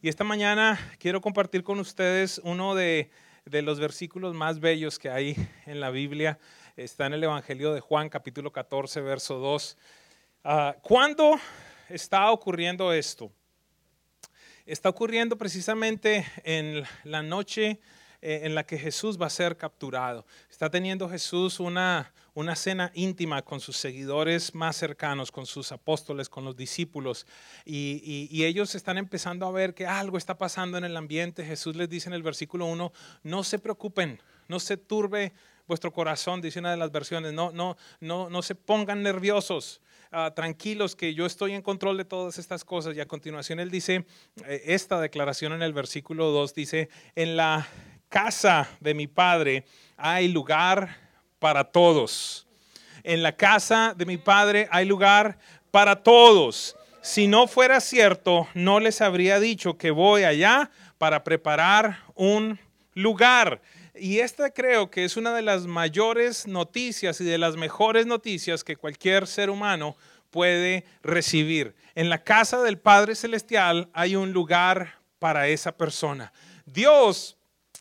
Y esta mañana quiero compartir con ustedes uno de, los versículos más bellos que hay en la Biblia. Está en el Evangelio de Juan, capítulo 14, verso 2. Uh, ¿Cuándo está ocurriendo esto? Está ocurriendo precisamente en la noche eh, en la que Jesús va a ser capturado. Está teniendo Jesús una, una cena íntima con sus seguidores más cercanos, con sus apóstoles, con los discípulos, y, y, ellos están empezando a ver que algo está pasando en el ambiente. Jesús les dice en el versículo 1, no se preocupen, no se turbe vuestro corazón, dice una de las versiones, no, no, no, no se pongan nerviosos. Uh, tranquilos que yo estoy en control de todas estas cosas. Y a continuación él dice, eh, esta declaración en el versículo 2 dice, en la casa de mi padre hay lugar para todos. En la casa de mi padre hay lugar para todos. Si no fuera cierto, no les habría dicho que voy allá para preparar un lugar. Y esta creo que es una de las mayores noticias y de las mejores noticias que cualquier ser humano puede recibir. En la casa del Padre Celestial hay un lugar para esa persona. Dios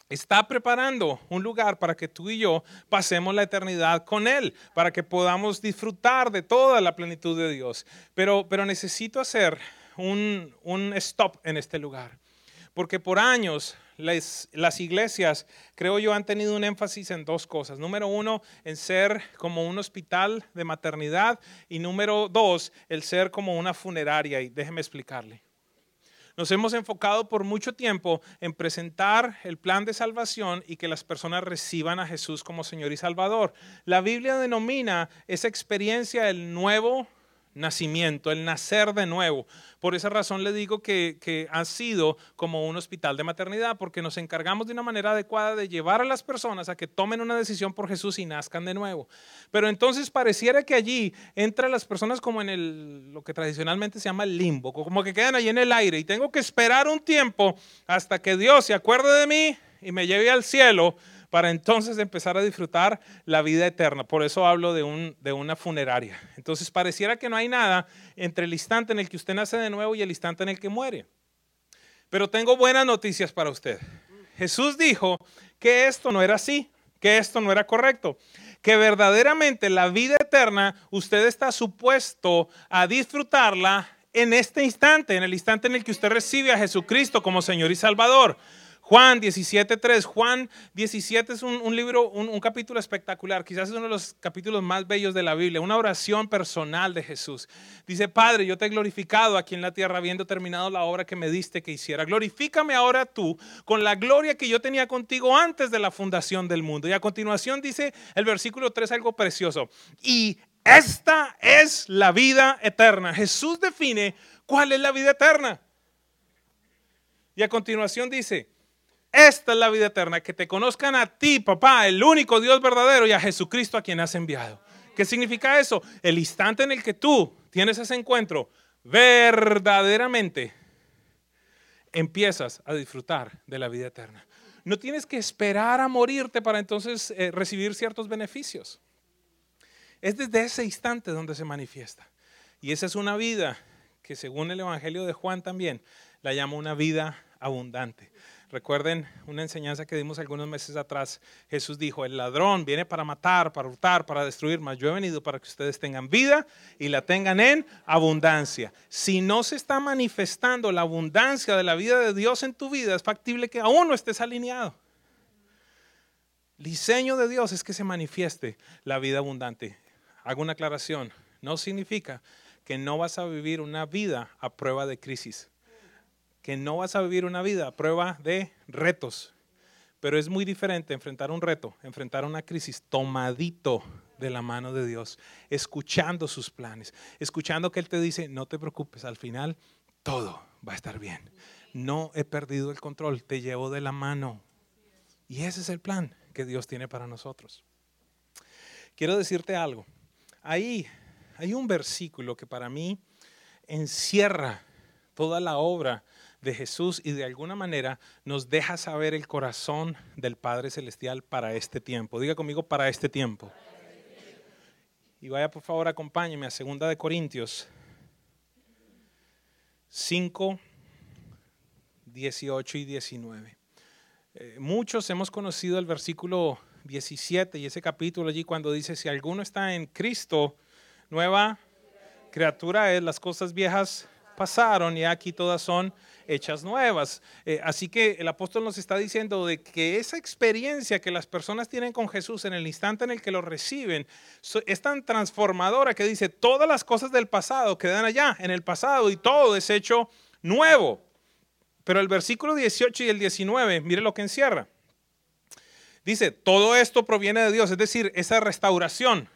está preparando un lugar para que tú y yo pasemos la eternidad con Él, para que podamos disfrutar de toda la plenitud de Dios. Pero, pero necesito hacer un, un stop en este lugar, porque por años las, iglesias, creo yo, han tenido un énfasis en dos cosas. Número uno, en ser como un hospital de maternidad y número dos, el ser como una funeraria. Y déjeme explicarle. Nos hemos enfocado por mucho tiempo en presentar el plan de salvación y que las personas reciban a Jesús como Señor y Salvador. La Biblia denomina esa experiencia el nuevo nacimiento, el nacer de nuevo. Por esa razón le digo que, que, ha sido como un hospital de maternidad, porque nos encargamos de una manera adecuada de llevar a las personas a que tomen una decisión por Jesús y nazcan de nuevo. Pero entonces pareciera que allí entran las personas como en el, lo que tradicionalmente se llama el limbo, como que quedan allí en el aire y tengo que esperar un tiempo hasta que Dios se acuerde de mí y me lleve al cielo para entonces empezar a disfrutar la vida eterna. Por eso hablo de, un, de una funeraria. Entonces pareciera que no hay nada entre el instante en el que usted nace de nuevo y el instante en el que muere. Pero tengo buenas noticias para usted. Jesús dijo que esto no era así, que esto no era correcto, que verdaderamente la vida eterna usted está supuesto a disfrutarla en este instante, en el instante en el que usted recibe a Jesucristo como Señor y Salvador. Juan 17.3. Juan 17 es un, libro, un, un, capítulo espectacular. Quizás es uno de los capítulos más bellos de la Biblia. Una oración personal de Jesús. Dice, Padre, yo te he glorificado aquí en la tierra habiendo terminado la obra que me diste que hiciera. Glorifícame ahora tú con la gloria que yo tenía contigo antes de la fundación del mundo. Y a continuación dice el versículo 3 algo precioso. Y esta es la vida eterna. Jesús define cuál es la vida eterna. Y a continuación dice, esta es la vida eterna, que te conozcan a ti, papá, el único Dios verdadero, y a Jesucristo a quien has enviado. ¿Qué significa eso? El instante en el que tú tienes ese encuentro, verdaderamente empiezas a disfrutar de la vida eterna. No tienes que esperar a morirte para entonces eh, recibir ciertos beneficios. Es desde ese instante donde se manifiesta. Y esa es una vida que según el Evangelio de Juan también la llama una vida abundante. Recuerden una enseñanza que dimos algunos meses atrás. Jesús dijo, el ladrón viene para matar, para hurtar, para destruir, mas yo he venido para que ustedes tengan vida y la tengan en abundancia. Si no se está manifestando la abundancia de la vida de Dios en tu vida, es factible que aún no estés alineado. El diseño de Dios es que se manifieste la vida abundante. Hago una aclaración. No significa que no vas a vivir una vida a prueba de crisis que no vas a vivir una vida a prueba de retos. Pero es muy diferente enfrentar un reto, enfrentar una crisis tomadito de la mano de Dios, escuchando sus planes, escuchando que Él te dice, no te preocupes, al final todo va a estar bien. No he perdido el control, te llevo de la mano. Y ese es el plan que Dios tiene para nosotros. Quiero decirte algo. Ahí hay un versículo que para mí encierra toda la obra de Jesús y de alguna manera nos deja saber el corazón del Padre Celestial para este tiempo. Diga conmigo, para este tiempo. Y vaya por favor, acompáñeme a 2 de Corintios 5, 18 y 19. Eh, muchos hemos conocido el versículo 17 y ese capítulo allí cuando dice, si alguno está en Cristo, nueva criatura es, las cosas viejas pasaron y aquí todas son hechas nuevas. Eh, así que el apóstol nos está diciendo de que esa experiencia que las personas tienen con Jesús en el instante en el que lo reciben es tan transformadora que dice, todas las cosas del pasado quedan allá, en el pasado, y todo es hecho nuevo. Pero el versículo 18 y el 19, mire lo que encierra. Dice, todo esto proviene de Dios, es decir, esa restauración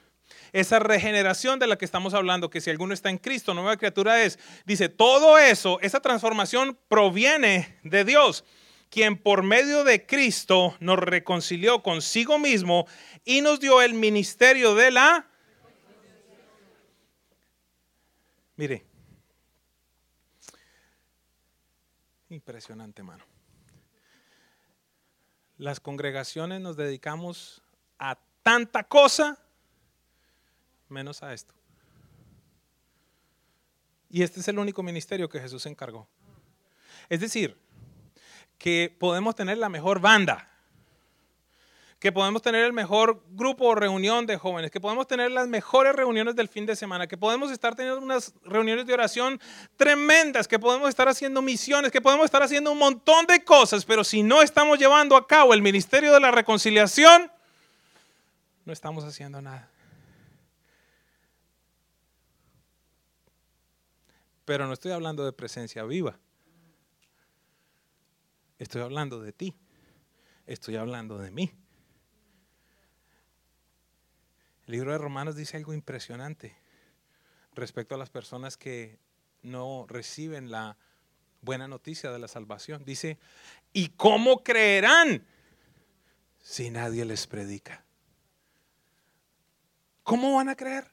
esa regeneración de la que estamos hablando, que si alguno está en Cristo, nueva criatura es, dice, todo eso, esa transformación proviene de Dios, quien por medio de Cristo nos reconcilió consigo mismo y nos dio el ministerio de la... Mire, impresionante, hermano. Las congregaciones nos dedicamos a tanta cosa menos a esto. Y este es el único ministerio que Jesús encargó. Es decir, que podemos tener la mejor banda, que podemos tener el mejor grupo o reunión de jóvenes, que podemos tener las mejores reuniones del fin de semana, que podemos estar teniendo unas reuniones de oración tremendas, que podemos estar haciendo misiones, que podemos estar haciendo un montón de cosas, pero si no estamos llevando a cabo el ministerio de la reconciliación, no estamos haciendo nada. Pero no estoy hablando de presencia viva. Estoy hablando de ti. Estoy hablando de mí. El libro de Romanos dice algo impresionante respecto a las personas que no reciben la buena noticia de la salvación. Dice, ¿y cómo creerán si nadie les predica? ¿Cómo van a creer?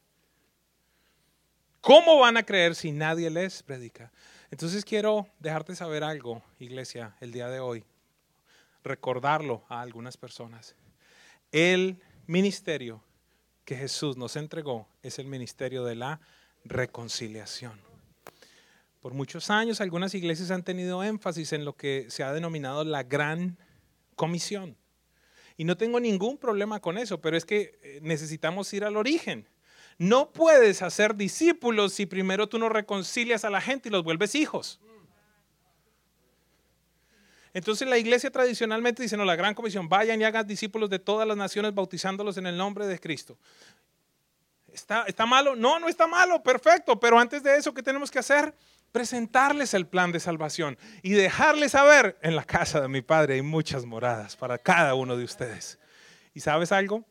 ¿Cómo van a creer si nadie les predica? Entonces quiero dejarte saber algo, iglesia, el día de hoy. Recordarlo a algunas personas. El ministerio que Jesús nos entregó es el ministerio de la reconciliación. Por muchos años algunas iglesias han tenido énfasis en lo que se ha denominado la gran comisión. Y no tengo ningún problema con eso, pero es que eh, necesitamos ir al origen. No puedes hacer discípulos si primero tú no reconcilias a la gente y los vuelves hijos. Entonces la iglesia tradicionalmente dice, no, la gran comisión, vayan y hagan discípulos de todas las naciones bautizándolos en el nombre de Cristo. ¿Está, ¿Está malo? No, no está malo, perfecto, pero antes de eso, ¿qué tenemos que hacer? Presentarles el plan de salvación y dejarles saber, en la casa de mi Padre hay muchas moradas para cada uno de ustedes. ¿Y sabes algo?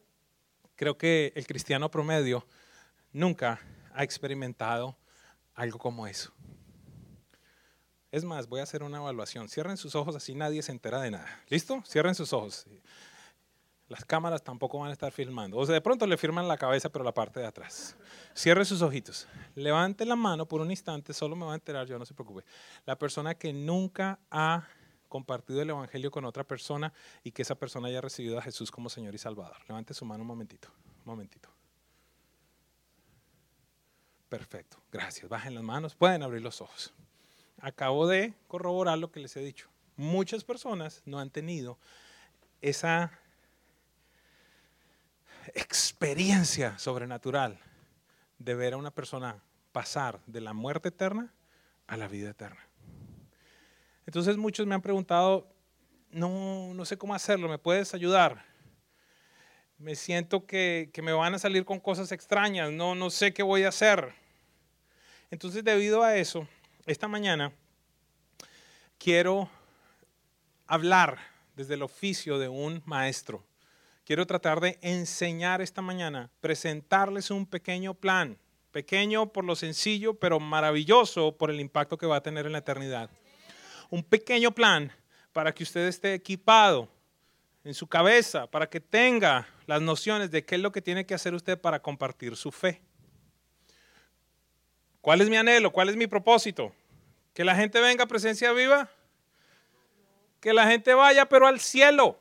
Creo que el cristiano promedio nunca ha experimentado algo como eso. Es más, voy a hacer una evaluación. Cierren sus ojos así nadie se entera de nada. ¿Listo? Cierren sus ojos. Las cámaras tampoco van a estar filmando. O sea, de pronto le firman la cabeza, pero la parte de atrás. Cierre sus ojitos. Levante la mano por un instante, solo me va a enterar yo, no se preocupe. La persona que nunca ha compartido el Evangelio con otra persona y que esa persona haya recibido a Jesús como Señor y Salvador. Levante su mano un momentito, un momentito. Perfecto, gracias. Bajen las manos, pueden abrir los ojos. Acabo de corroborar lo que les he dicho. Muchas personas no han tenido esa experiencia sobrenatural de ver a una persona pasar de la muerte eterna a la vida eterna. Entonces muchos me han preguntado, no, no sé cómo hacerlo, ¿me puedes ayudar? Me siento que, me van a salir con cosas extrañas, no, no sé qué voy a hacer. Entonces, debido a eso, esta mañana quiero hablar desde el oficio de un maestro quiero tratar de enseñar esta mañana, presentarles un pequeño plan, pequeño por lo sencillo, pero maravilloso por el impacto que va a tener en la eternidad. Un pequeño plan para que usted esté equipado en su cabeza, para que tenga las nociones de qué es lo que tiene que hacer usted para compartir su fe. ¿Cuál es mi anhelo? ¿Cuál es mi propósito? ¿Que la gente venga a presencia viva? Que la gente vaya, pero al cielo.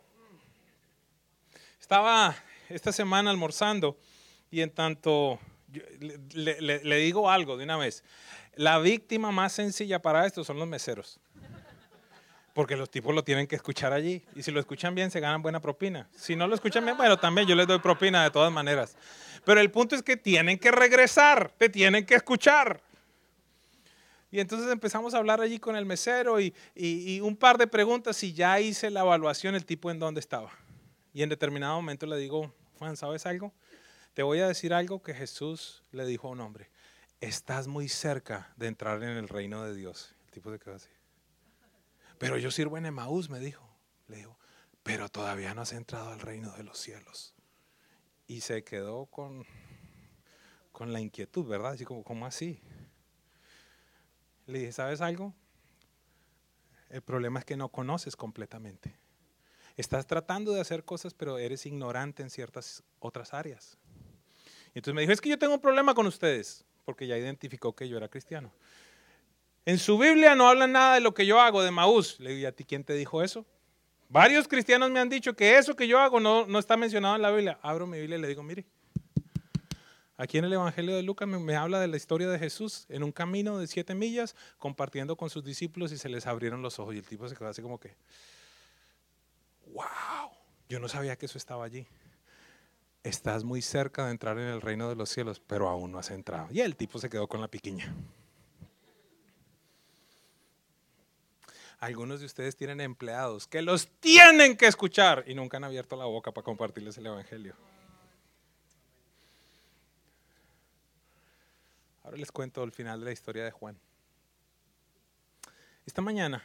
Estaba esta semana almorzando y en tanto le, digo algo de una vez. La víctima más sencilla para esto son los meseros. Porque los tipos lo tienen que escuchar allí. Y si lo escuchan bien, se ganan buena propina. Si no lo escuchan bien, bueno, también yo les doy propina de todas maneras. Pero el punto es que tienen que regresar, te tienen que escuchar. Y entonces empezamos a hablar allí con el mesero y, un par de preguntas y ya hice la evaluación, el tipo en dónde estaba. Y en determinado momento le digo, Juan, ¿sabes algo? Te voy a decir algo que Jesús le dijo a un hombre. Estás muy cerca de entrar en el reino de Dios. El tipo se quedó así. Pero yo sirvo en Emaús, me dijo. Le digo, pero todavía no has entrado al reino de los cielos. Y se quedó con, con la inquietud, ¿verdad? Así como, ¿cómo así? Le dije, ¿sabes algo? El problema es que no conoces completamente. Estás tratando de hacer cosas, pero eres ignorante en ciertas otras áreas. Y entonces me dijo, es que yo tengo un problema con ustedes, porque ya identificó que yo era cristiano. En su Biblia no hablan nada de lo que yo hago de Maús. Le digo, ¿a ti quién te dijo eso? Varios cristianos me han dicho que eso que yo hago no, no está mencionado en la Biblia. Abro mi Biblia y le digo, mire, aquí en el Evangelio de Lucas me, me, habla de la historia de Jesús en un camino de siete millas compartiendo con sus discípulos y se les abrieron los ojos y el tipo se quedó así como que, wow, yo no sabía que eso estaba allí. Estás muy cerca de entrar en el reino de los cielos, pero aún no has entrado. Y el tipo se quedó con la piquiña. Algunos de ustedes tienen empleados que los tienen que escuchar y nunca han abierto la boca para compartirles el Evangelio. Ahora les cuento el final de la historia de Juan. Esta mañana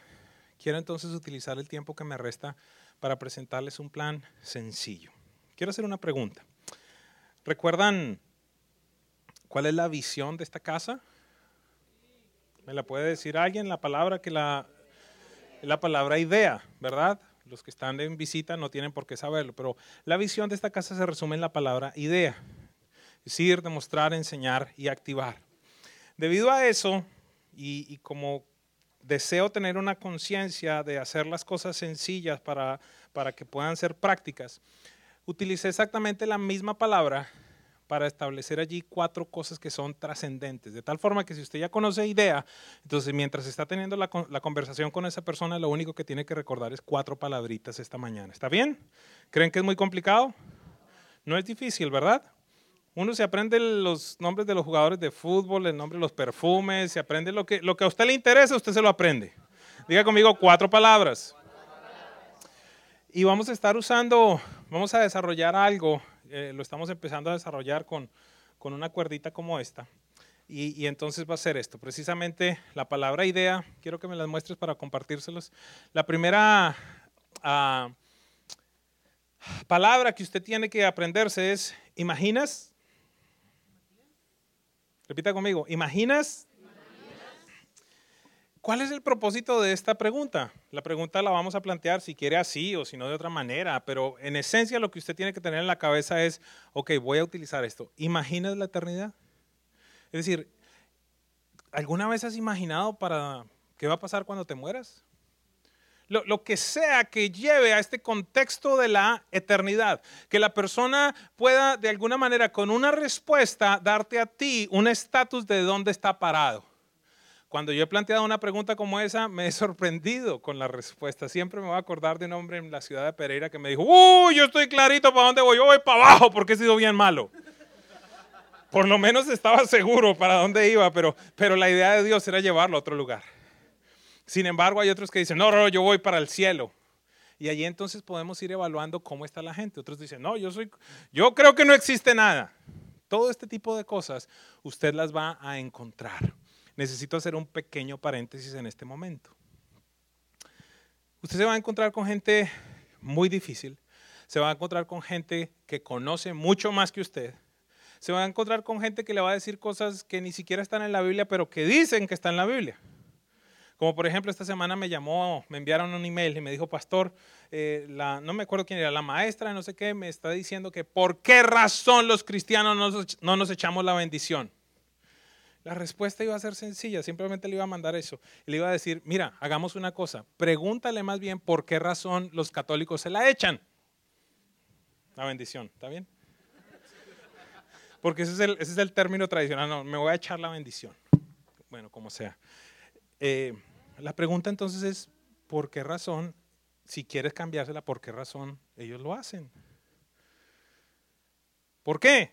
quiero entonces utilizar el tiempo que me resta para presentarles un plan sencillo. Quiero hacer una pregunta. ¿Recuerdan cuál es la visión de esta casa? ¿Me la puede decir alguien? La palabra que la, la palabra idea, ¿verdad? Los que están en visita no tienen por qué saberlo, pero la visión de esta casa se resume en la palabra idea. Decir, demostrar, enseñar y activar. Debido a eso, y, y como deseo tener una conciencia de hacer las cosas sencillas para, para que puedan ser prácticas, utilicé exactamente la misma palabra para establecer allí cuatro cosas que son trascendentes. De tal forma que si usted ya conoce idea, entonces mientras está teniendo la, conversación con esa persona, lo único que tiene que recordar es cuatro palabritas esta mañana. ¿Está bien? ¿Creen que es muy complicado? No es difícil, ¿verdad? Uno se aprende los nombres de los jugadores de fútbol, el nombre de los perfumes, se aprende lo que, lo que a usted le interesa, usted se lo aprende. Diga conmigo cuatro palabras. Y vamos a estar usando, vamos a desarrollar algo, eh, lo estamos empezando a desarrollar con, con una cuerdita como esta. Y, entonces va a ser esto, precisamente la palabra idea, quiero que me las muestres para compartírselos. La primera uh, palabra que usted tiene que aprenderse es, ¿imaginas? Repita conmigo, ¿imaginas? ¿Cuál es el propósito de esta pregunta? La pregunta la vamos a plantear si quiere así o si no de otra manera, pero en esencia lo que usted tiene que tener en la cabeza es, ok, voy a utilizar esto. ¿Imaginas la eternidad? Es decir, ¿alguna vez has imaginado para qué va a pasar cuando te mueras? lo, que sea que lleve a este contexto de la eternidad. Que la persona pueda de alguna manera con una respuesta darte a ti un estatus de dónde está parado. Cuando yo he planteado una pregunta como esa, me he sorprendido con la respuesta. Siempre me voy a acordar de un hombre en la ciudad de Pereira que me dijo, uy, yo estoy clarito para dónde voy, yo voy para abajo porque he sido bien malo. Por lo menos estaba seguro para dónde iba, pero, pero la idea de Dios era llevarlo a otro lugar. Sin embargo, hay otros que dicen, no, no, yo voy para el cielo. Y allí entonces podemos ir evaluando cómo está la gente. Otros dicen, no, yo soy, yo creo que no existe nada. Todo este tipo de cosas usted las va a encontrar. Necesito hacer un pequeño paréntesis en este momento. Usted se va a encontrar con gente muy difícil. se va a encontrar con gente que conoce mucho más que usted. Se va a encontrar con gente que le va a decir cosas que ni siquiera están en la Biblia, pero que dicen que están en la Biblia. Como por ejemplo, esta semana me llamó, me enviaron un email y me dijo, pastor, eh, no me acuerdo quién era, la maestra, no sé qué, me está diciendo que por qué razón los cristianos no, no nos echamos la bendición. La respuesta iba a ser sencilla, simplemente le iba a mandar eso. Le iba a decir, mira, hagamos una cosa, pregúntale más bien por qué razón los católicos se la echan. La bendición, ¿está bien? Porque ese es el, ese es el término tradicional, no, me voy a echar la bendición. Bueno, como sea. Eh, la pregunta entonces es, ¿por qué razón, si quieres cambiársela, por qué razón ellos lo hacen? ¿Por qué?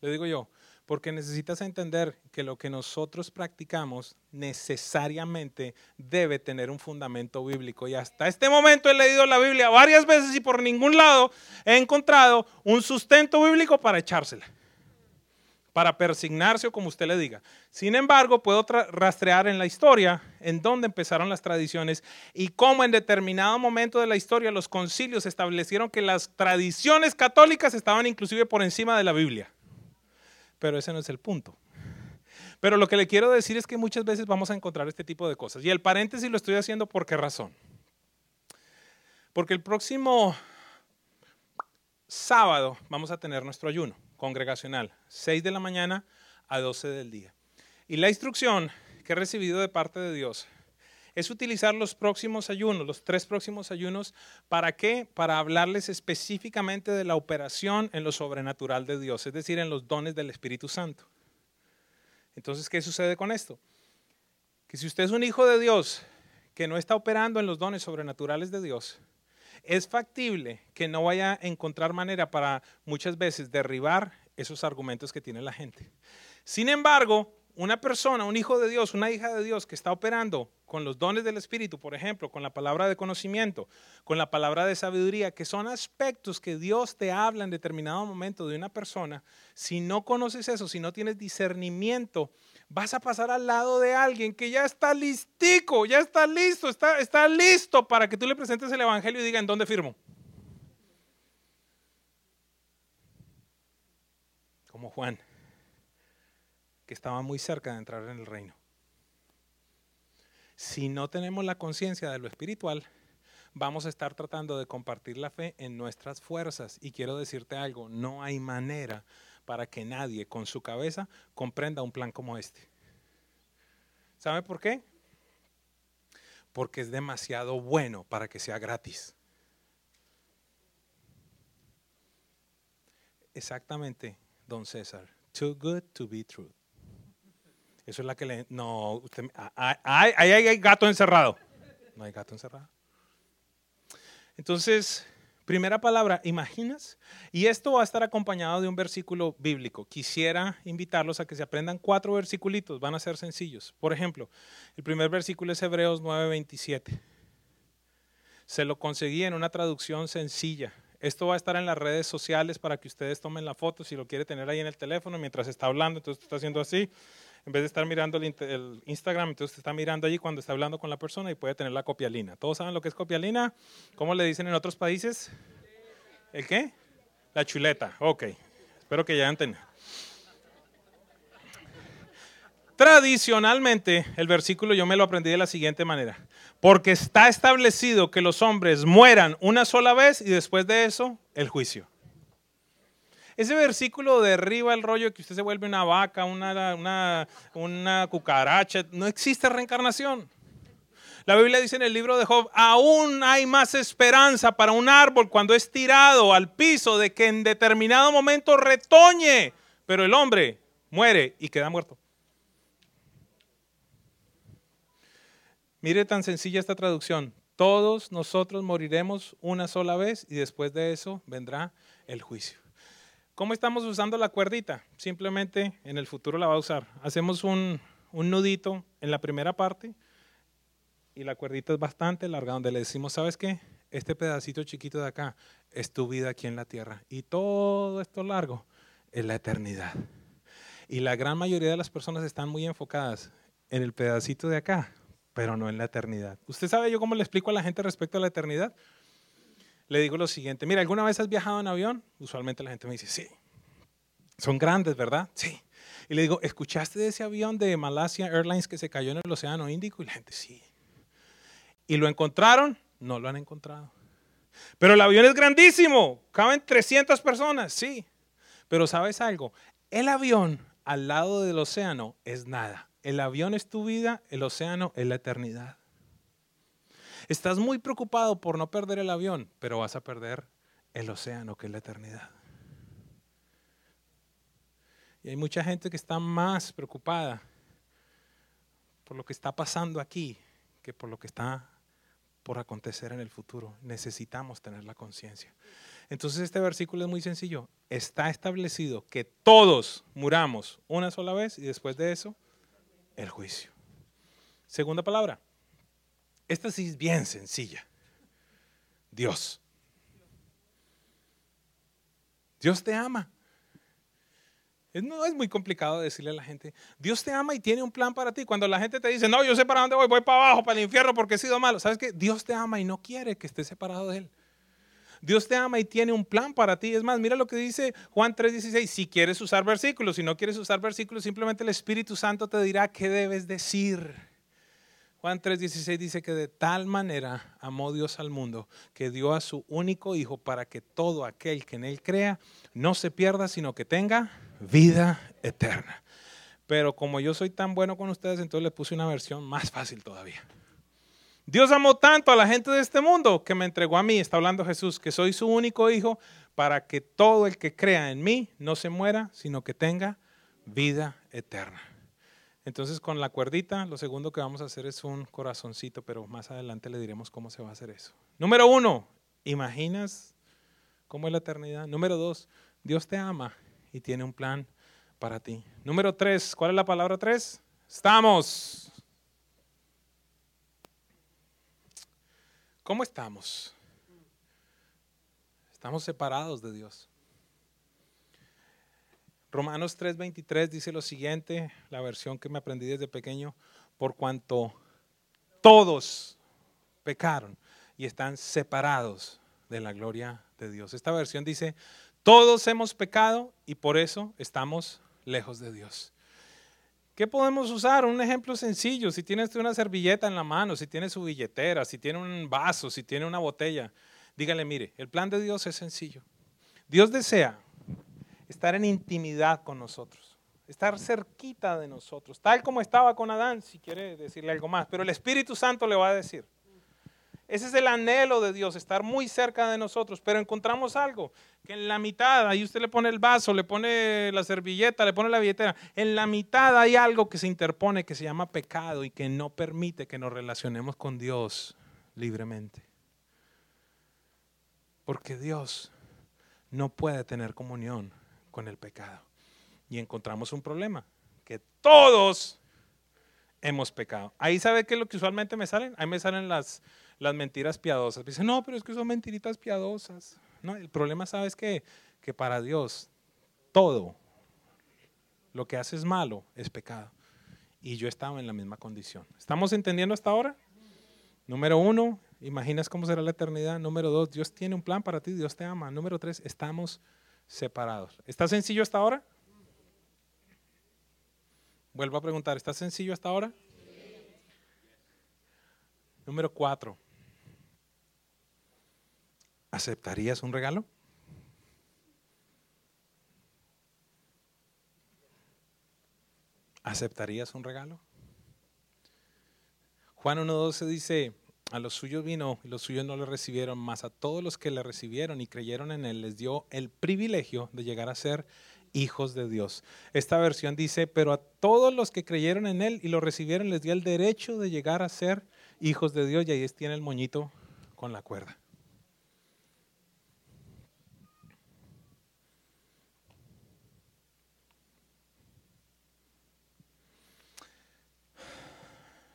Le digo yo, porque necesitas entender que lo que nosotros practicamos necesariamente debe tener un fundamento bíblico. Y hasta este momento he leído la Biblia varias veces y por ningún lado he encontrado un sustento bíblico para echársela para persignarse o como usted le diga. Sin embargo, puedo rastrear en la historia en dónde empezaron las tradiciones y cómo en determinado momento de la historia los concilios establecieron que las tradiciones católicas estaban inclusive por encima de la Biblia. Pero ese no es el punto. Pero lo que le quiero decir es que muchas veces vamos a encontrar este tipo de cosas. Y el paréntesis lo estoy haciendo por qué razón. Porque el próximo sábado vamos a tener nuestro ayuno congregacional, 6 de la mañana a 12 del día. Y la instrucción que he recibido de parte de Dios es utilizar los próximos ayunos, los tres próximos ayunos, ¿para qué? Para hablarles específicamente de la operación en lo sobrenatural de Dios, es decir, en los dones del Espíritu Santo. Entonces, ¿qué sucede con esto? Que si usted es un hijo de Dios que no está operando en los dones sobrenaturales de Dios, es factible que no vaya a encontrar manera para muchas veces derribar esos argumentos que tiene la gente. Sin embargo, una persona, un hijo de Dios, una hija de Dios que está operando con los dones del Espíritu, por ejemplo, con la palabra de conocimiento, con la palabra de sabiduría, que son aspectos que Dios te habla en determinado momento de una persona, si no conoces eso, si no tienes discernimiento vas a pasar al lado de alguien que ya está listico, ya está listo, está, está listo para que tú le presentes el Evangelio y diga, ¿en dónde firmo? Como Juan, que estaba muy cerca de entrar en el reino. Si no tenemos la conciencia de lo espiritual, vamos a estar tratando de compartir la fe en nuestras fuerzas. Y quiero decirte algo, no hay manera para que nadie con su cabeza comprenda un plan como este. ¿Sabe por qué? Porque es demasiado bueno para que sea gratis. Exactamente, don César. Too good to be true. Eso es la que le... No, usted... Ahí hay, hay gato encerrado. No hay gato encerrado. Entonces, Primera palabra, ¿imaginas? Y esto va a estar acompañado de un versículo bíblico. Quisiera invitarlos a que se aprendan cuatro versículos, van a ser sencillos. Por ejemplo, el primer versículo es Hebreos 9:27. Se lo conseguí en una traducción sencilla. Esto va a estar en las redes sociales para que ustedes tomen la foto si lo quiere tener ahí en el teléfono mientras está hablando. Entonces está haciendo así en vez de estar mirando el, Instagram, entonces está mirando allí cuando está hablando con la persona y puede tener la copialina. ¿Todos saben lo que es copialina? ¿Cómo le dicen en otros países? ¿El qué? La chuleta. Ok. Espero que ya entiendan. Tradicionalmente, el versículo yo me lo aprendí de la siguiente manera. Porque está establecido que los hombres mueran una sola vez y después de eso, el juicio. Ese versículo derriba el rollo de que usted se vuelve una vaca, una, una, una cucaracha. No existe reencarnación. La Biblia dice en el libro de Job, aún hay más esperanza para un árbol cuando es tirado al piso de que en determinado momento retoñe, pero el hombre muere y queda muerto. Mire tan sencilla esta traducción. Todos nosotros moriremos una sola vez y después de eso vendrá el juicio. ¿Cómo estamos usando la cuerdita? Simplemente en el futuro la va a usar. Hacemos un, nudito en la primera parte y la cuerdita es bastante larga, donde le decimos, ¿sabes qué? Este pedacito chiquito de acá es tu vida aquí en la tierra. Y todo esto largo es la eternidad. Y la gran mayoría de las personas están muy enfocadas en el pedacito de acá, pero no en la eternidad. ¿Usted sabe yo cómo le explico a la gente respecto a la eternidad? Le digo lo siguiente, mira, ¿alguna vez has viajado en avión? Usualmente la gente me dice, sí. Son grandes, ¿verdad? Sí. Y le digo, ¿escuchaste de ese avión de Malaysia Airlines que se cayó en el Océano Índico? Y la gente, sí. ¿Y lo encontraron? No lo han encontrado. Pero el avión es grandísimo, caben 300 personas, sí. Pero sabes algo, el avión al lado del océano es nada. El avión es tu vida, el océano es la eternidad. Estás muy preocupado por no perder el avión, pero vas a perder el océano, que es la eternidad. Y hay mucha gente que está más preocupada por lo que está pasando aquí que por lo que está por acontecer en el futuro. Necesitamos tener la conciencia. Entonces este versículo es muy sencillo. Está establecido que todos muramos una sola vez y después de eso, el juicio. Segunda palabra. Esta sí es bien sencilla. Dios. Dios te ama. No es muy complicado decirle a la gente, Dios te ama y tiene un plan para ti. Cuando la gente te dice, no, yo sé para dónde voy, voy para abajo, para el infierno porque he sido malo. ¿Sabes qué? Dios te ama y no quiere que estés separado de Él. Dios te ama y tiene un plan para ti. Es más, mira lo que dice Juan 3:16. Si quieres usar versículos, si no quieres usar versículos, simplemente el Espíritu Santo te dirá qué debes decir. Juan 3:16 dice que de tal manera amó Dios al mundo que dio a su único Hijo para que todo aquel que en Él crea no se pierda, sino que tenga vida eterna. Pero como yo soy tan bueno con ustedes, entonces le puse una versión más fácil todavía. Dios amó tanto a la gente de este mundo que me entregó a mí, está hablando Jesús, que soy su único hijo, para que todo el que crea en mí no se muera, sino que tenga vida eterna. Entonces con la cuerdita, lo segundo que vamos a hacer es un corazoncito, pero más adelante le diremos cómo se va a hacer eso. Número uno, ¿imaginas cómo es la eternidad? Número dos, Dios te ama y tiene un plan para ti. Número tres, ¿cuál es la palabra tres? Estamos. ¿Cómo estamos? Estamos separados de Dios. Romanos 3:23 dice lo siguiente, la versión que me aprendí desde pequeño, por cuanto todos pecaron y están separados de la gloria de Dios. Esta versión dice, todos hemos pecado y por eso estamos lejos de Dios. ¿Qué podemos usar? Un ejemplo sencillo. Si tienes una servilleta en la mano, si tiene su billetera, si tiene un vaso, si tiene una botella, dígale, mire, el plan de Dios es sencillo. Dios desea estar en intimidad con nosotros, estar cerquita de nosotros, tal como estaba con Adán, si quiere decirle algo más, pero el Espíritu Santo le va a decir, ese es el anhelo de Dios, estar muy cerca de nosotros. Pero encontramos algo, que en la mitad, ahí usted le pone el vaso, le pone la servilleta, le pone la billetera, en la mitad hay algo que se interpone, que se llama pecado y que no permite que nos relacionemos con Dios libremente. Porque Dios no puede tener comunión con el pecado. Y encontramos un problema, que todos hemos pecado. Ahí sabe qué es lo que usualmente me salen. Ahí me salen las las mentiras piadosas. Dicen, no, pero es que son mentiritas piadosas. No, el problema, ¿sabes qué? Que para Dios todo lo que hace es malo es pecado. Y yo estaba en la misma condición. ¿Estamos entendiendo hasta ahora? Número uno, imaginas cómo será la eternidad. Número dos, Dios tiene un plan para ti, Dios te ama. Número tres, estamos separados. ¿Está sencillo hasta ahora? Vuelvo a preguntar, ¿está sencillo hasta ahora? Número cuatro, ¿Aceptarías un regalo? ¿Aceptarías un regalo? Juan 1.12 dice, a los suyos vino y los suyos no le recibieron, mas a todos los que le recibieron y creyeron en él les dio el privilegio de llegar a ser hijos de Dios. Esta versión dice, pero a todos los que creyeron en él y lo recibieron les dio el derecho de llegar a ser hijos de Dios y ahí tiene el moñito con la cuerda.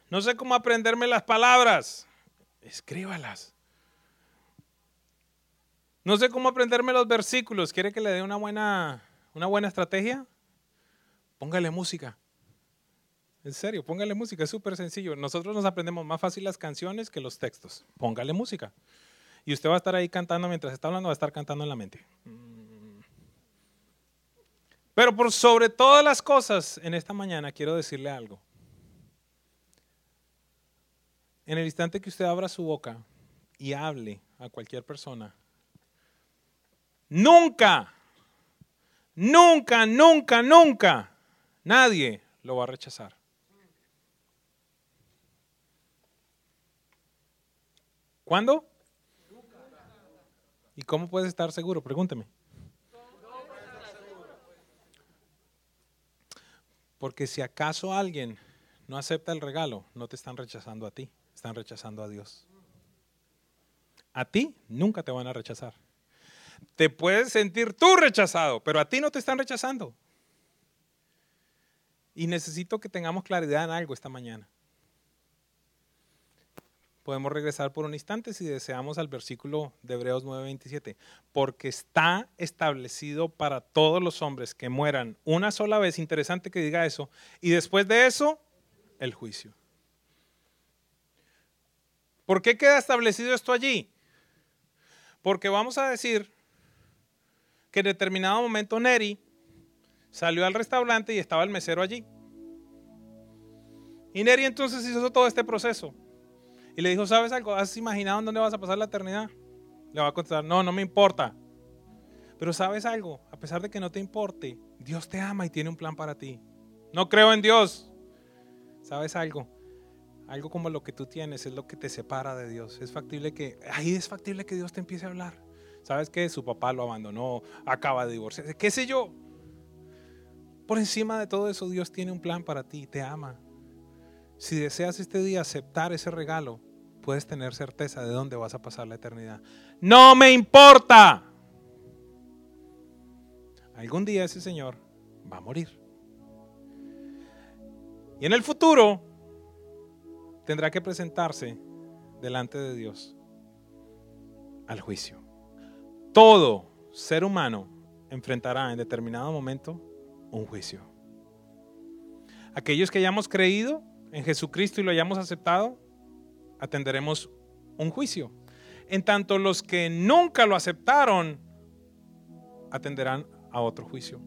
No sé cómo aprenderme las palabras. Escríbalas. No sé cómo aprenderme los versículos. ¿Quiere que le dé una buena, una buena estrategia? Póngale música. En serio, póngale música, es súper sencillo. Nosotros nos aprendemos más fácil las canciones que los textos. Póngale música. Y usted va a estar ahí cantando mientras está hablando, va a estar cantando en la mente. Pero por sobre todas las cosas, en esta mañana quiero decirle algo. En el instante que usted abra su boca y hable a cualquier persona, nunca, nunca, nunca, nunca, nadie lo va a rechazar. ¿Cuándo? ¿Y cómo puedes estar seguro? Pregúnteme. Porque si acaso alguien no acepta el regalo, no te están rechazando a ti, están rechazando a Dios. A ti nunca te van a rechazar. Te puedes sentir tú rechazado, pero a ti no te están rechazando. Y necesito que tengamos claridad en algo esta mañana. Podemos regresar por un instante si deseamos al versículo de Hebreos 9:27. Porque está establecido para todos los hombres que mueran una sola vez, interesante que diga eso, y después de eso, el juicio. ¿Por qué queda establecido esto allí? Porque vamos a decir que en determinado momento Neri salió al restaurante y estaba el mesero allí. Y Neri entonces hizo todo este proceso. Y le dijo, ¿sabes algo? ¿Has imaginado en dónde vas a pasar la eternidad? Le va a contestar, no, no me importa. Pero sabes algo, a pesar de que no te importe, Dios te ama y tiene un plan para ti. No creo en Dios. ¿Sabes algo? Algo como lo que tú tienes es lo que te separa de Dios. Es factible que, ahí es factible que Dios te empiece a hablar. ¿Sabes qué? Su papá lo abandonó, acaba de divorciarse, qué sé yo. Por encima de todo eso, Dios tiene un plan para ti, te ama. Si deseas este día aceptar ese regalo, puedes tener certeza de dónde vas a pasar la eternidad. No me importa. Algún día ese Señor va a morir. Y en el futuro tendrá que presentarse delante de Dios al juicio. Todo ser humano enfrentará en determinado momento un juicio. Aquellos que hayamos creído en Jesucristo y lo hayamos aceptado, atenderemos un juicio. En tanto los que nunca lo aceptaron, atenderán a otro juicio.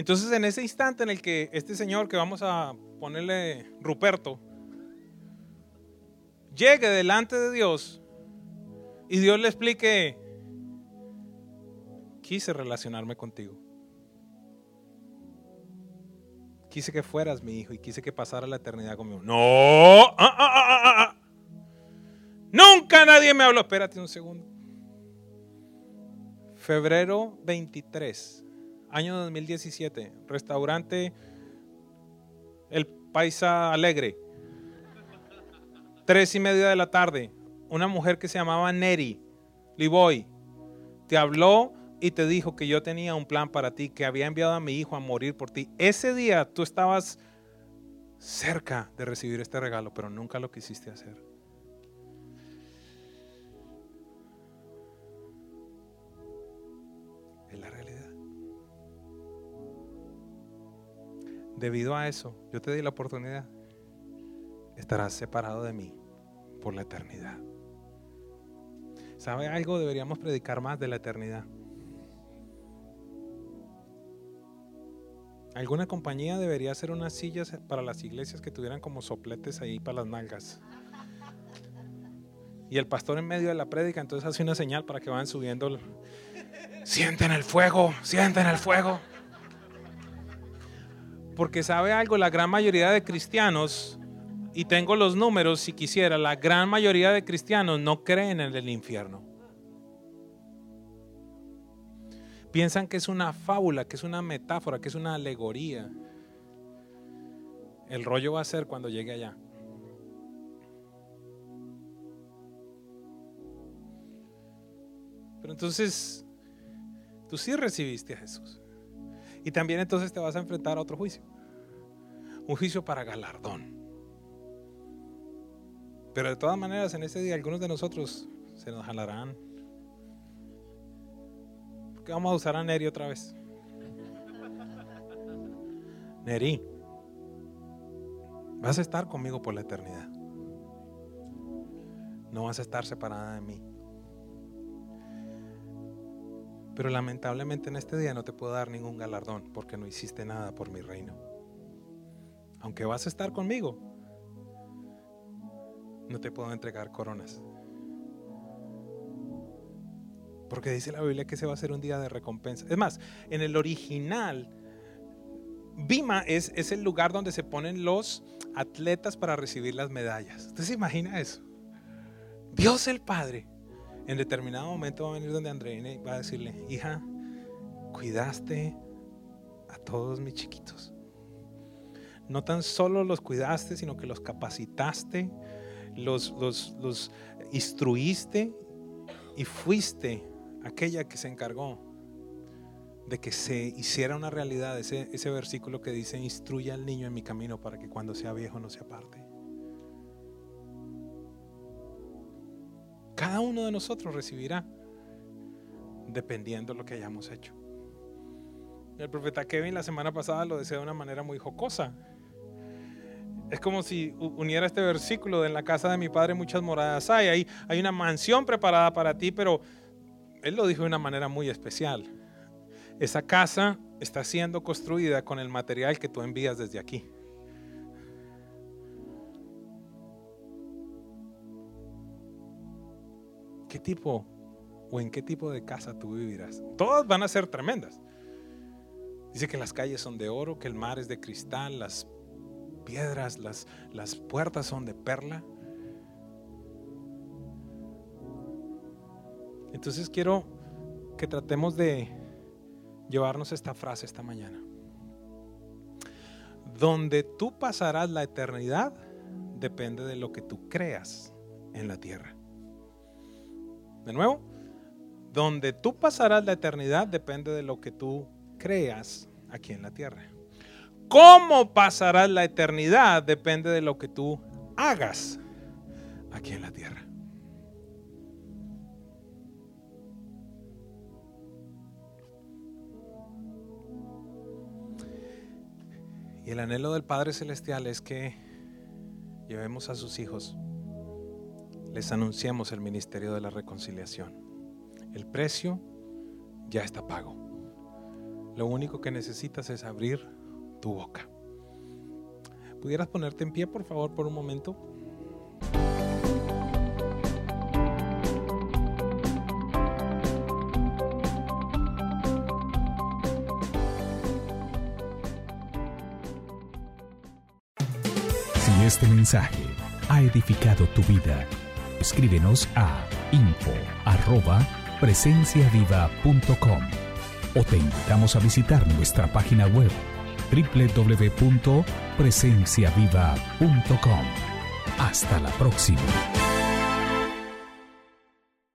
Entonces en ese instante en el que este señor, que vamos a ponerle Ruperto, llegue delante de Dios y Dios le explique, quise relacionarme contigo. Quise que fueras mi hijo y quise que pasara la eternidad conmigo. No, ah, ah, ah, nunca nadie me habló. Espérate un segundo. Febrero 23, año 2017, restaurante El Paisa Alegre. Tres y media de la tarde, una mujer que se llamaba Neri Liboy te habló y te dijo que yo tenía un plan para ti, que había enviado a mi hijo a morir por ti. Ese día tú estabas cerca de recibir este regalo, pero nunca lo quisiste hacer. Debido a eso, yo te di la oportunidad. Estarás separado de mí por la eternidad. ¿Sabe algo? Deberíamos predicar más de la eternidad. Alguna compañía debería hacer unas sillas para las iglesias que tuvieran como sopletes ahí para las nalgas. Y el pastor en medio de la prédica entonces hace una señal para que vayan subiendo. Sienten el fuego, sienten el fuego. Porque sabe algo, la gran mayoría de cristianos, y tengo los números si quisiera, la gran mayoría de cristianos no creen en el infierno. Piensan que es una fábula, que es una metáfora, que es una alegoría. El rollo va a ser cuando llegue allá. Pero entonces, tú sí recibiste a Jesús. Y también entonces te vas a enfrentar a otro juicio. Un juicio para galardón. Pero de todas maneras, en ese día algunos de nosotros se nos jalarán vamos a usar a Neri otra vez. Neri, vas a estar conmigo por la eternidad. no vas a estar separada de mí. Pero lamentablemente en este día no te puedo dar ningún galardón porque no hiciste nada por mi reino. Aunque vas a estar conmigo, no te puedo entregar coronas. Porque dice la Biblia que ese va a ser un día de recompensa. Es más, en el original, Bima es, es el lugar donde se ponen los atletas para recibir las medallas. ¿Usted se imagina eso? Dios el Padre, en determinado momento va a venir donde Andreina va a decirle, hija, cuidaste a todos mis chiquitos. No tan solo los cuidaste, sino que los capacitaste, los, los, los instruiste y fuiste aquella que se encargó de que se hiciera una realidad ese, ese versículo que dice, instruya al niño en mi camino para que cuando sea viejo no se aparte. Cada uno de nosotros recibirá dependiendo de lo que hayamos hecho. El profeta Kevin la semana pasada lo decía de una manera muy jocosa. Es como si uniera este versículo de en la casa de mi padre muchas moradas hay. Hay, hay una mansión preparada para ti, pero él lo dijo de una manera muy especial. Esa casa está siendo construida con el material que tú envías desde aquí. ¿Qué tipo o en qué tipo de casa tú vivirás? Todas van a ser tremendas. Dice que las calles son de oro, que el mar es de cristal, las piedras, las, las puertas son de perla. Entonces quiero que tratemos de llevarnos esta frase esta mañana. Donde tú pasarás la eternidad depende de lo que tú creas en la tierra. De nuevo, donde tú pasarás la eternidad depende de lo que tú creas aquí en la tierra. ¿Cómo pasarás la eternidad? Depende de lo que tú hagas aquí en la tierra. Y el anhelo del Padre Celestial es que llevemos a sus hijos, les anunciemos el ministerio de la reconciliación. El precio ya está pago. Lo único que necesitas es abrir tu boca. ¿Pudieras ponerte en pie, por favor, por un momento? este mensaje ha edificado tu vida, escríbenos a info@presenciaviva.com o te invitamos a visitar nuestra página web www.presenciaviva.com. Hasta la próxima.